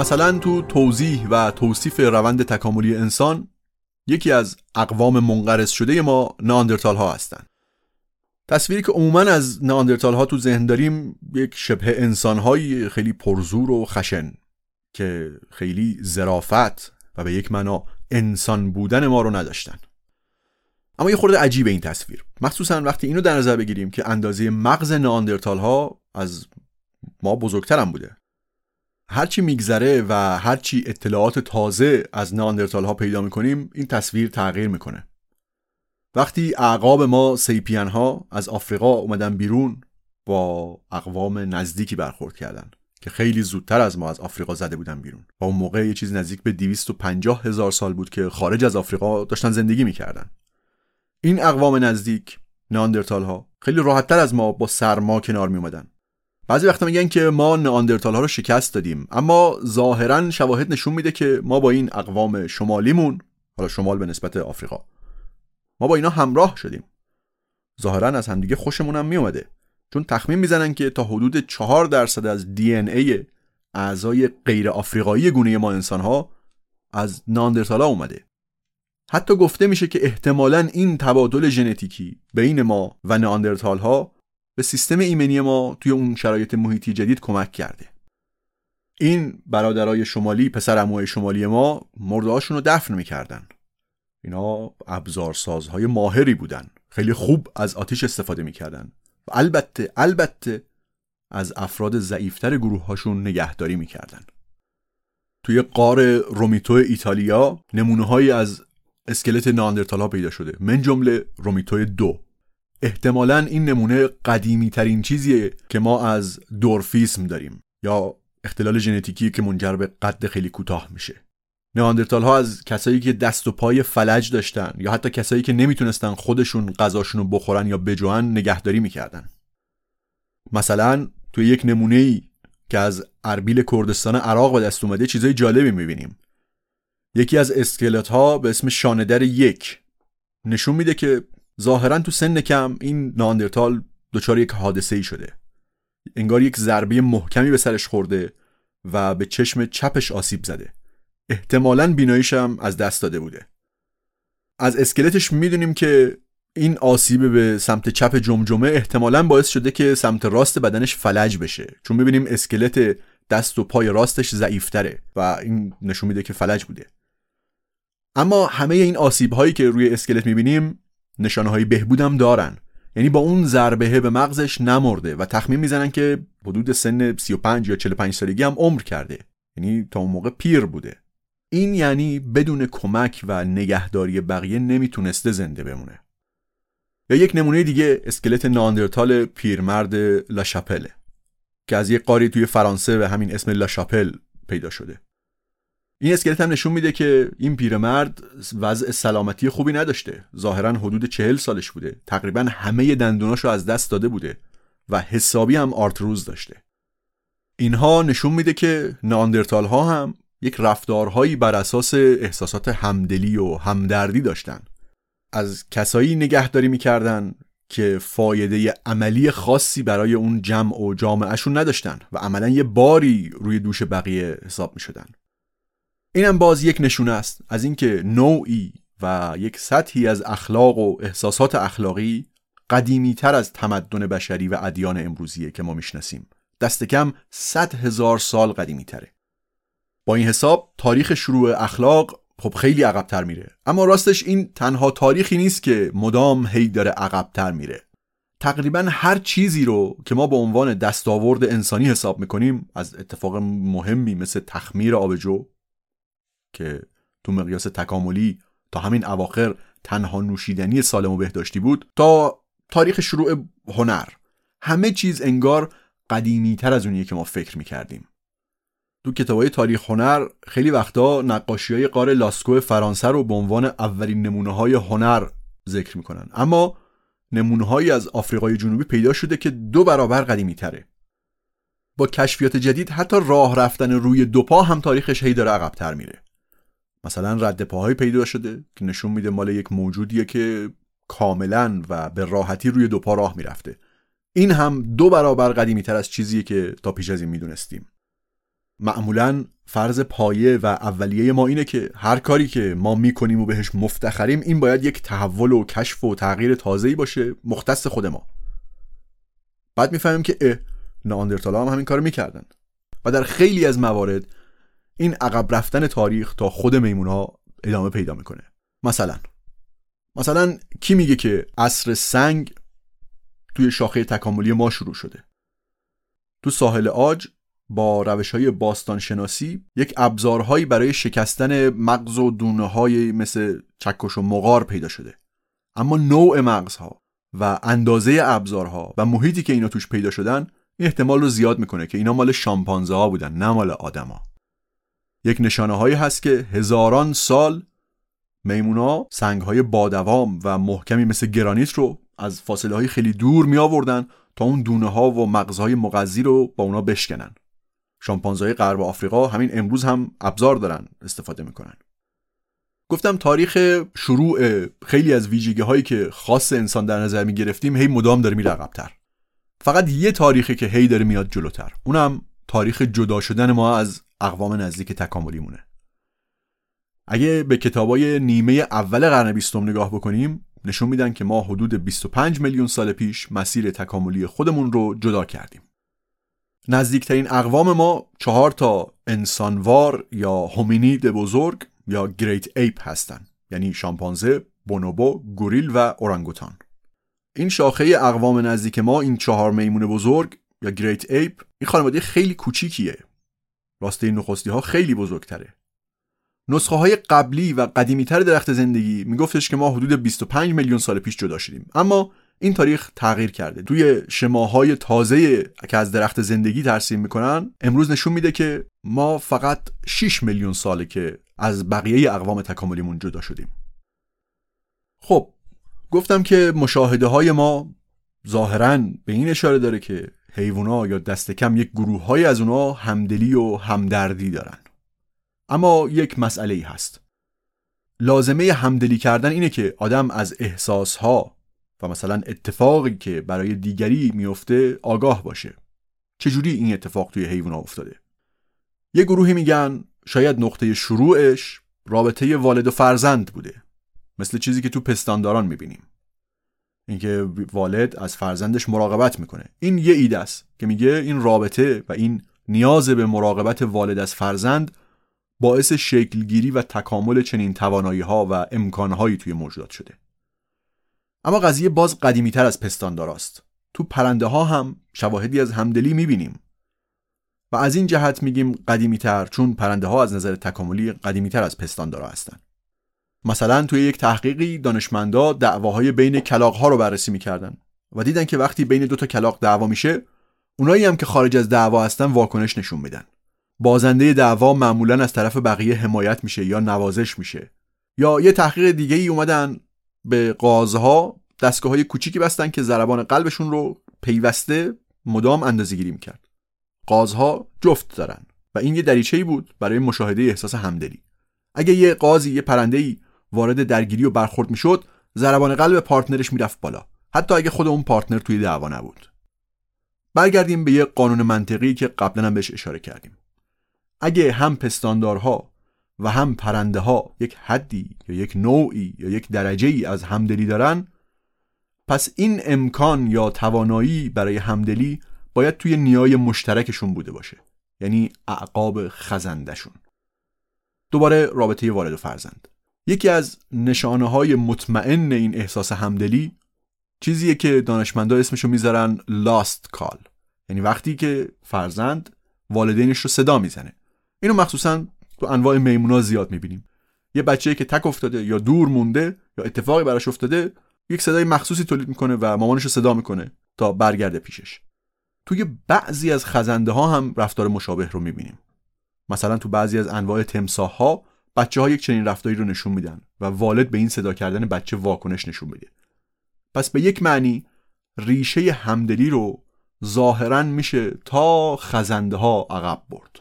مثلا تو توضیح و توصیف روند تکاملی انسان یکی از اقوام منقرض شده ما ناندرتال ها هستند. تصویری که عموما از ناندرتال ها تو ذهن داریم یک شبه انسان های خیلی پرزور و خشن که خیلی زرافت و به یک معنا انسان بودن ما رو نداشتن. اما یه خورده عجیب این تصویر. مخصوصا وقتی اینو در نظر بگیریم که اندازه مغز ناندرتال ها از ما بزرگترم بوده. هرچی میگذره و هرچی اطلاعات تازه از ناندرتال ها پیدا می‌کنیم این تصویر تغییر می‌کنه. وقتی اعقاب ما سیپین ها از آفریقا اومدن بیرون با اقوام نزدیکی برخورد کردن که خیلی زودتر از ما از آفریقا زده بودن بیرون. و اون موقع یه چیز نزدیک به 250 هزار سال بود که خارج از آفریقا داشتن زندگی می‌کردن. این اقوام نزدیک ناندرتال ها خیلی راحتتر از ما با سرما کنار می اومدن بعضی وقتا میگن که ما ناندرتال ها رو شکست دادیم اما ظاهرا شواهد نشون میده که ما با این اقوام شمالیمون حالا شمال به نسبت آفریقا ما با اینا همراه شدیم. ظاهرا از همدیگه خوشمون هم میومده چون تخمین می‌زنن که تا حدود چهار درصد از دی ای اعضای غیر آفریقایی گونه ما انسان ها از ناندرتالا اومده. حتی گفته میشه که احتمالا این تبادل ژنتیکی بین ما و ناندرتال ها به سیستم ایمنی ما توی اون شرایط محیطی جدید کمک کرده. این برادرای شمالی پسر اموهای شمالی ما مردهاشون رو دفن می‌کردن. اینا ابزارسازهای ماهری بودن. خیلی خوب از آتیش استفاده می‌کردن. و البته البته از افراد ضعیفتر گروه هاشون نگهداری می‌کردن. توی قار رومیتو ایتالیا نمونه از اسکلت ناندرتال ها پیدا شده. من جمله رومیتو دو. احتمالا این نمونه قدیمی ترین چیزیه که ما از دورفیسم داریم یا اختلال ژنتیکی که منجر به قد خیلی کوتاه میشه. نئاندرتال ها از کسایی که دست و پای فلج داشتن یا حتی کسایی که نمی‌تونستن خودشون غذاشون رو بخورن یا بجوان نگهداری می‌کردن. مثلا توی یک نمونه ای که از اربیل کردستان عراق به دست اومده چیزای جالبی می‌بینیم. یکی از اسکلت ها به اسم شاندر یک. نشون میده که ظاهرا تو سن کم این ناندرتال دچار یک حادثه ای شده. انگار یک ضربه محکمی به سرش خورده و به چشم چپش آسیب زده. احتمالا بیناییش هم از دست داده بوده. از اسکلتش می‌دونیم که این آسیب به سمت چپ جمجمه احتمالا باعث شده که سمت راست بدنش فلج بشه. چون می‌بینیم اسکلت دست و پای راستش ضعیفتره و این نشون میده که فلج بوده. اما همه این آسیب هایی که روی اسکلت می‌بینیم نشانه های بهبودم دارن. یعنی با اون ضربه به مغزش نمرده و تخمین می‌زنن که حدود سن 35 یا 45 سالگی هم عمر کرده. یعنی تا اون موقع پیر بوده. این یعنی بدون کمک و نگهداری بقیه نمی‌تونسته زنده بمونه. یا یک نمونه دیگه اسکلت ناندرتال پیرمرد لاشاپله که از یک قاری توی فرانسه به همین اسم لاشاپل پیدا شده. این اسکلت هم نشون میده که این پیرمرد وضع سلامتی خوبی نداشته. ظاهرا حدود چهل سالش بوده. تقریبا همه دندوناشو از دست داده بوده و حسابی هم آرتروز داشته. اینها نشون میده که ناندرتال ها هم یک رفتارهایی بر اساس احساسات همدلی و همدردی داشتن. از کسایی نگهداری می‌کردن که فایده عملی خاصی برای اون جمع و جامعهشون نداشتن و عملا یه باری روی دوش بقیه حساب می‌شدن. اینم باز یک نشونه است. از اینکه نوعی و یک سطحی از اخلاق و احساسات اخلاقی قدیمی تر از تمدن بشری و ادیان امروزیه که ما می‌شناسیم. دست کم صد هزار سال قدیمی تره با این حساب تاریخ شروع اخلاق خب خیلی عقبتر میره. اما راستش این تنها تاریخی نیست که مدام هی داره عقبتر میره. تقریبا هر چیزی رو که ما به عنوان دستاورد انسانی حساب می‌کنیم از اتفاق مهمی مثل تخمیر آبجو که تو مقیاس تکاملی تا همین اواخر تنها نوشیدنی سالم و بهداشتی بود تا تاریخ شروع هنر. همه چیز انگار قدیمی تر از اونیه که ما فکر می‌کردیم. تو کتابای تاریخ هنر خیلی وقتا نقاشی های قار لاسکو فرانسه رو به عنوان اولین نمونه های هنر ذکر می‌کنن. اما نمونه هایی از آفریقای جنوبی پیدا شده که دو برابر قدیمی تره با کشفیات جدید حتی راه رفتن روی دو پا هم تاریخش هی داره عقبتر میره. مثلا رد پاهایی پیدا شده که نشون میده مال یک موجودیه که کاملا و به راحتی روی دو پا راه می‌رفته. این هم دو برابر قدیمی تر از چیزیه که تا پیش از این می‌دونستیم. معمولا فرض پایه و اولیه ما اینه که هر کاری که ما می‌کنیم و بهش مفتخریم این باید یک تحول و کشف و تغییر تازه‌ای باشه مختص خود ما. بعد می‌فهمیم که اه ناندرتالا هم همین کارو می‌کردن. و در خیلی از موارد این عقب رفتن تاریخ تا خود میمون ها ادامه پیدا می‌کنه. مثلا مثلا کی میگه که عصر سنگ توی شاخه تکاملی ما شروع شده؟ تو ساحل آج با روش های باستان شناسی یک ابزارهایی برای شکستن مغز و دونه های مثل چکش و مغار پیدا شده. اما نوع مغزها و اندازه ابزارها و محیطی که اینا توش پیدا شدن احتمال رو زیاد می‌کنه که اینا مال شامپانزه ها بودن نه مال آدما. یک نشانه هایی هست که هزاران سال میمونا سنگ های بادوام و محکمی مثل گرانیت رو از فاصله های خیلی دور می آوردن تا اون دونه ها و مغزهای مغذی رو با اونا بشکنن. شامپانزهای غرب آفریقا همین امروز هم ابزار دارن استفاده می‌کنن. گفتم تاریخ شروع خیلی از ویژگی هایی که خاص انسان در نظر می گرفتیم هی مدام داره میره عقبتر. فقط یه تاریخی که هی داره میاد جلوتر اونم تاریخ جدا شدن ما از اقوام نزدیک تکاملی مونه اگه به کتابای نیمه اول قرن بیستم نگاه بکنیم نشون میدن که ما حدود 25 میلیون سال پیش مسیر تکاملی خودمون رو جدا کردیم. نزدیکترین اقوام ما چهار تا انسانوار یا هومینید بزرگ یا گریت ایپ هستن یعنی شامپانزه، بونوبو، گوریل و اورانگوتان. این شاخه اقوام نزدیک ما این چهار میمون بزرگ یا گریت ایپ این خانواده خیلی کوچیکیه. راسته نخستی ها خیلی بزرگتره. نسخه های قبلی و قدیمیتر درخت زندگی میگفتش که ما حدود 25 میلیون سال پیش جدا شدیم. اما این تاریخ تغییر کرده. توی شماهای تازه که از درخت زندگی ترسیم می‌کنن امروز نشون میده که ما فقط 6 میلیون ساله که از بقیه اقوام تکاملیمون جدا شدیم. خب گفتم که مشاهده های ما ظاهرا به این اشاره داره که حیوونا یا دست کم یک گروه های از اونا همدلی و همدردی دارن. اما یک مسئله ای هست. لازمه همدلی کردن اینه که آدم از احساسها و مثلا اتفاقی که برای دیگری میفته آگاه باشه. چجوری این اتفاق توی حیوان افتاده؟ یه گروهی میگن شاید نقطه شروعش رابطه والد و فرزند بوده. مثل چیزی که تو پستانداران می‌بینیم. اینکه والد از فرزندش مراقبت می‌کنه. این یه ایده است که میگه این رابطه و این نیاز به مراقبت والد از فرزند باعث شکلگیری و تکامل چنین توانایی ها و امکانهایی توی موجودات شده. اما قضیه باز قدیمی تر از پستانداراست. تو پرنده ها هم شواهدی از همدلی می‌بینیم. و از این جهت میگیم قدیمی تر چون پرنده ها از نظر تکاملی قدیمی تر از پستاندارا هستن. مثلا توی یک تحقیقی دانشمندا دعواهای بین کلاق ها رو بررسی می‌کردن و دیدن که وقتی بین دو تا کلاق دعوا میشه اونایی هم که خارج از دعوا هستن واکنش نشون میدن. بازنده دعوا معمولا از طرف بقیه حمایت میشه یا نوازش میشه. یا یه تحقیق دیگه ای اومدن به قازها دستگاه های کوچیکی بستن که ضربان قلبشون رو پیوسته مدام اندازه گیری می‌کرد. قازها جفت دارن و این یه دریچه ای بود برای مشاهده احساس همدلی. اگه یه قازی یه پرنده ای وارد درگیری و برخورد می‌شد ضربان قلب پارتنرش می‌رفت بالا حتی اگه خود اون پارتنر توی دعوا نبود. برگردیم به یه قانون منطقی که قبلا هم بهش اشاره کردیم. اگه هم پستاندارها و هم پرنده ها یک حدی یا یک نوعی یا یک درجه ای از همدلی دارن پس این امکان یا توانایی برای همدلی باید توی نیای مشترکشون بوده باشه یعنی اعقاب خزندشون دوباره رابطه والد و فرزند. یکی از نشانه های مطمئن این احساس همدلی چیزیه که دانشمندا اسمشو می‌ذارن لاست کال یعنی وقتی که فرزند والدینش رو صدا می‌زنه. اینو مخصوصا تو انواع میمونا زیاد می‌بینیم. یه بچه که تک افتاده یا دور مونده یا اتفاقی براش افتاده یک صدای مخصوصی تولید می‌کنه و مامانش رو صدا می‌کنه تا برگرده پیشش. توی بعضی از خزنده ها هم رفتار مشابه رو می‌بینیم. مثلا تو بعضی از انواع تمساح ها بچه ها یک چنین رفتاری رو نشون میدن و والد به این صدا کردن بچه واکنش نشون میده. پس به یک معنی ریشه همدلی رو ظاهرا میشه تا خزنده ها عقب برد.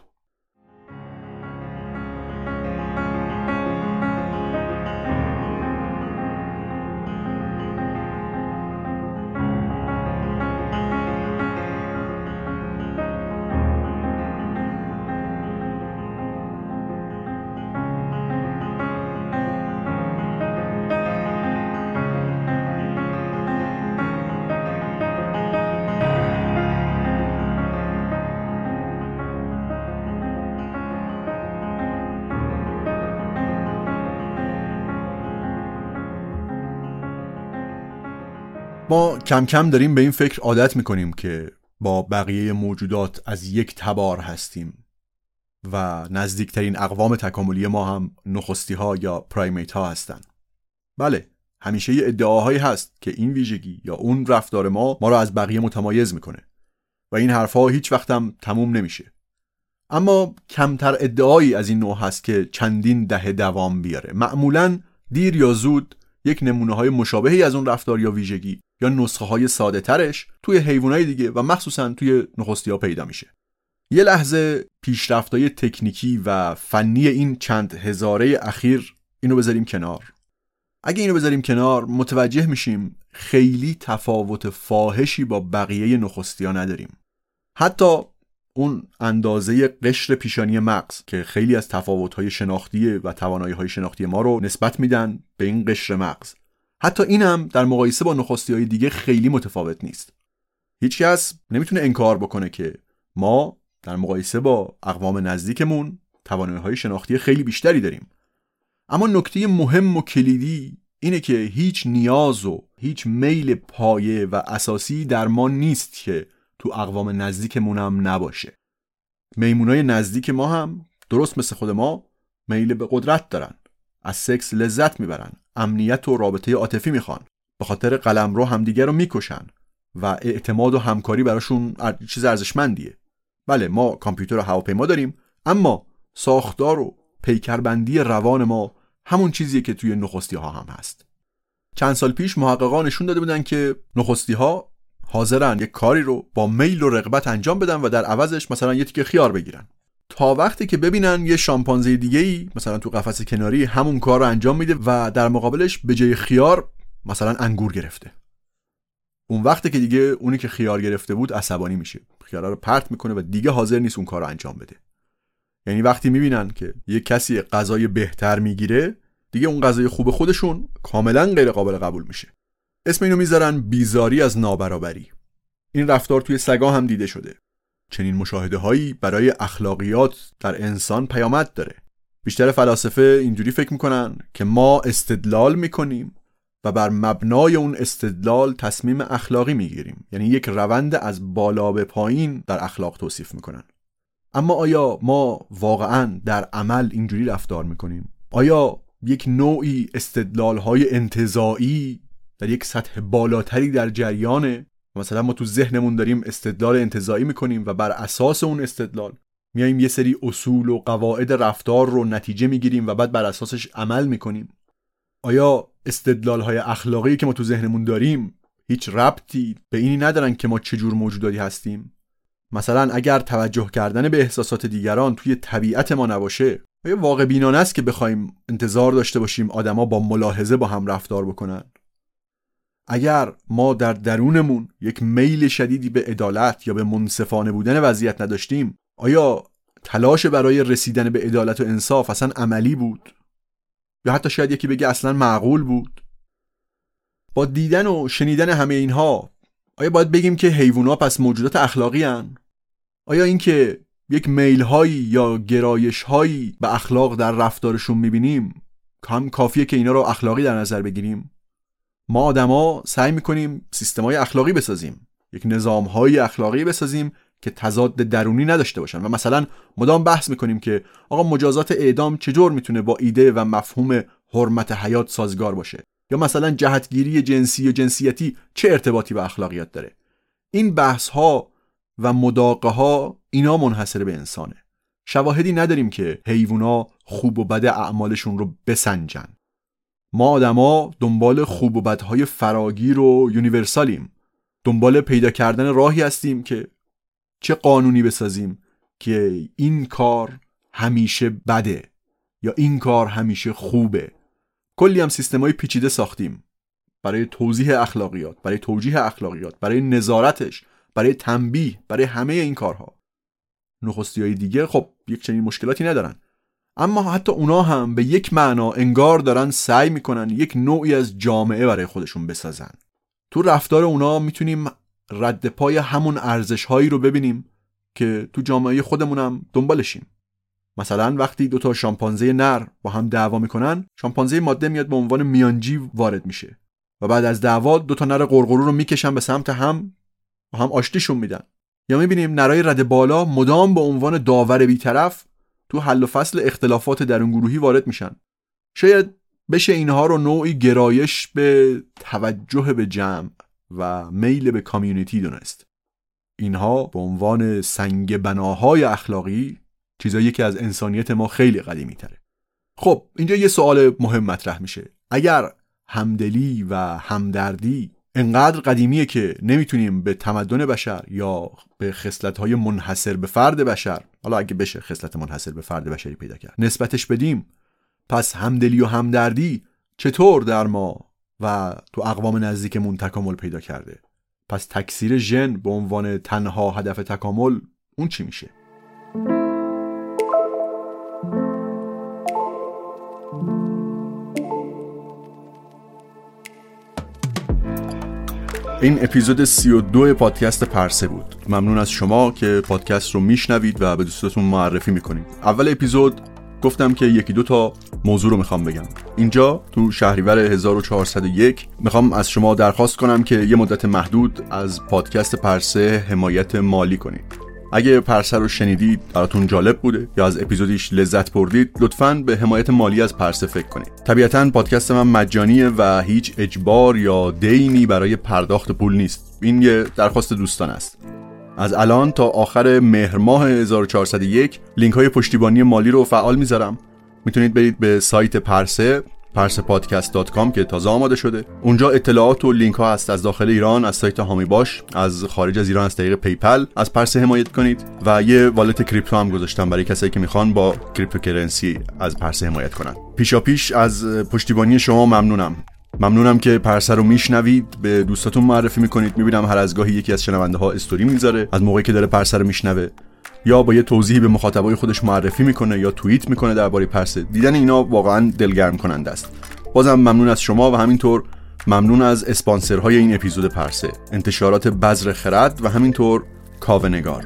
ما کم کم داریم به این فکر عادت می‌کنیم که با بقیه موجودات از یک تبار هستیم و نزدیکترین اقوام تکاملی ما هم نخستی ها یا پرایمیت ها هستند. بله همیشه یه ادعاهایی هست که این ویژگی یا اون رفتار ما ما رو از بقیه متمایز می‌کنه و این حرفها هیچ وقتم تموم نمیشه اما کمتر ادعایی از این نوع هست که چندین دهه دوام بیاره معمولا دیر یا زود یک نمونه های مشابهی از اون رفتار یا ویژگی یا نسخه های ساده ترش توی حیوانات دیگه و مخصوصا توی نخستی ها پیدا میشه. یه لحظه پیشرفت های تکنیکی و فنی این چند هزاره اخیر اینو بذاریم کنار. اگه اینو بذاریم کنار متوجه میشیم خیلی تفاوت فاحشی با بقیه نخستی ها نداریم. حتی اون اندازه قشر پیشانی مغز که خیلی از تفاوت‌های شناختی و توانایی شناختی ما رو نسبت میدن به این قشر مغز. حتی این هم در مقایسه با نخستی های دیگه خیلی متفاوت نیست. هیچکس نمی‌تونه انکار بکنه که ما در مقایسه با اقوام نزدیکمون توانایی های شناختی خیلی بیشتری داریم. اما نکته مهم و کلیدی اینه که هیچ نیاز و هیچ میل پایه و اساسی در ما نیست که تو اقوام نزدیکمون هم نباشه. میمونای نزدیک ما هم درست مثل خود ما میل به قدرت دارن. از سکس لذت می‌برن. امنیت و رابطه عاطفی می‌خوان. به خاطر قلم رو همدیگه رو می‌کشن و اعتماد و همکاری براشون چیز ارزشمندیه. بله ما کامپیوتر و هواپیما داریم اما ساختار و پیکربندی روان ما همون چیزیه که توی نخستی ها هم هست. چند سال پیش محققان نشون داده بودن که نخستی ها حاضرن یک کاری رو با میل و رغبت انجام بدن و در عوضش مثلا یه تیکه خیار بگیرن. تا وقتی که ببینن یه شامپانزه دیگه ای مثلا تو قفس کناری همون کار رو انجام میده و در مقابلش به جای خیار مثلا انگور گرفته. اون وقتی که دیگه اونی که خیار گرفته بود عصبانی میشه. خیارا رو پرت می‌کنه و دیگه حاضر نیست اون کار رو انجام بده. یعنی وقتی می‌بینن که یه کسی غذای بهتر می‌گیره دیگه اون غذای خوب خودشون کاملا غیر قابل قبول میشه. اسم اینو می‌ذارن بیزاری از نابرابری. این رفتار توی سگا هم دیده شده. چنین مشاهده هایی برای اخلاقیات در انسان پیامد داره. بیشتر فلاسفه اینجوری فکر می‌کنن که ما استدلال می‌کنیم و بر مبنای اون استدلال تصمیم اخلاقی می‌گیریم. یعنی یک روند از بالا به پایین در اخلاق توصیف می‌کنن. اما آیا ما واقعا در عمل اینجوری رفتار می‌کنیم؟ آیا یک نوعی استدلال های انتظایی در یک سطح بالاتری در جریانه؟ مثلا ما تو ذهنمون داریم استدلال انتظایی می‌کنیم و بر اساس اون استدلال میایم یه سری اصول و قواعد رفتار رو نتیجه می‌گیریم و بعد بر اساسش عمل می‌کنیم. آیا استدلال های اخلاقی که ما تو ذهنمون داریم هیچ ربطی به اینی ندارن که ما چجور موجوداتی هستیم؟ مثلا اگر توجه کردن به احساسات دیگران توی طبیعت ما نباشه آیا واقع بینانه است که بخوایم انتظار داشته باشیم آدما با ملاحظه با هم رفتار بکنن؟ اگر ما در درونمون یک میل شدیدی به عدالت یا به منصفانه بودن وضعیت نداشتیم آیا تلاش برای رسیدن به عدالت و انصاف اصلا عملی بود؟ یا حتی شاید یکی بگه اصلا معقول بود؟ با دیدن و شنیدن همه اینها آیا باید بگیم که حیوونا پس موجودات اخلاقی هن؟ آیا اینکه یک میل هایی یا گرایش هایی به اخلاق در رفتارشون می‌بینیم هم کافیه که اینا رو اخلاقی در نظر بگیریم؟ ما آدما سعی می‌کنیم سیستم های اخلاقی بسازیم. یک نظام های اخلاقی بسازیم که تضاد درونی نداشته باشن. و مثلا مدام بحث می‌کنیم که آقا مجازات اعدام چجور می‌تونه با ایده و مفهوم حرمت حیات سازگار باشه؟ یا مثلا جهتگیری جنسی و جنسیتی چه ارتباطی به اخلاقیات داره؟ این بحث ها و مداقه ها اینا منحصر به انسانه. شواهدی نداریم که حیوونا خوب و بد اعمالشون رو بسنجن. ما آدما دنبال خوب و بدهای فراگیر و یونیورسالیم. دنبال پیدا کردن راهی هستیم که چه قانونی بسازیم که این کار همیشه بده یا این کار همیشه خوبه. کلی هم سیستم های پیچیده ساختیم. برای توضیح اخلاقیات برای توجیه اخلاقیات برای نظارتش برای تنبیه برای همه این کارها. نخستی های دیگه خب یک چنین مشکلاتی ندارن. اما حتی اونا هم به یک معنا انگار دارن سعی می‌کنن یک نوعی از جامعه برای خودشون بسازن. تو رفتار اونا می‌تونیم رد پای همون ارزش هایی رو ببینیم که تو جامعه خودمونم دنبالشیم. مثلا وقتی دو تا شامپانزه نر با هم دعوا می‌کنن شامپانزه ماده میاد به عنوان میانجی وارد میشه و بعد از دعوا دو تا نر قرقرو رو می‌کشن به سمت هم و هم آشتیشون میدن. یا می‌بینیم نرای رد بالا مدام به عنوان داور بیطرف تو حل و فصل اختلافات درون گروهی وارد میشن. شاید بشه اینها رو نوعی گرایش به توجه به جمع و میل به کامیونیتی دونست. اینها به عنوان سنگ بناهای اخلاقی چیزایی که از انسانیت ما خیلی قدیمی تره. خب اینجا یه سوال مهم مطرح میشه. اگر همدلی و همدردی انقدر قدیمیه که نمی‌تونیم به تمدن بشر یا به خصلت‌های منحصر به فرد بشر حالا اگه بشه خصلت منحصر به فرد بشری پیدا کرد نسبتش بدیم. پس همدلی و همدردی چطور در ما و تو اقوام نزدیکمون تکامل پیدا کرده؟ پس تکثیر ژن به عنوان تنها هدف تکامل اون چی میشه؟ این اپیزود 32 پادکست پرسه بود. ممنون از شما که پادکست رو میشنوید و به دوستاتون معرفی می‌کنید. اول اپیزود گفتم که یکی دو تا موضوع رو می‌خوام بگم. اینجا تو شهریور 1401 می‌خوام از شما درخواست کنم که یه مدت محدود از پادکست پرسه حمایت مالی کنید. اگه پرسه رو شنیدید براتون جالب بوده یا از اپیزودیش لذت بردید لطفا به حمایت مالی از پرسه فکر کنید. طبیعتا پادکست من مجانیه و هیچ اجبار یا دینی برای پرداخت پول نیست. این یه درخواست دوستانه است. از الان تا آخر مهر ماه 1401 لینک های پشتیبانی مالی رو فعال می‌ذارم. می‌تونید برید به سایت پرسه persepodcast.com که تازه آماده شده. اونجا اطلاعات و لینک ها هست از داخل ایران از سایت حامی باش از خارج از ایران از طریق PayPal از پرسه حمایت کنید و یه wallet crypto هم گذاشتم برای کسایی که می‌خوان با cryptocurrency از پرسه حمایت کنن. پیشاپیش از پشتیبانی شما ممنونم. ممنونم که پرسه رو میشنوید به دوستاتون معرفی می‌کنید. می‌بینم هر از گاهی یکی از شنونده ها استوری می‌ذاره از موقعی که داره پرسه رو میشنوه یا با یه توضیحی به مخاطبای خودش معرفی می‌کنه یا توییت می‌کنه درباره پرسه دیدن اینا واقعا دلگرم کننده است. بازم ممنون از شما و همینطور ممنون از اسپانسرهای این اپیزود پرسه انتشارات بذر خرد و همینطور کاونگار.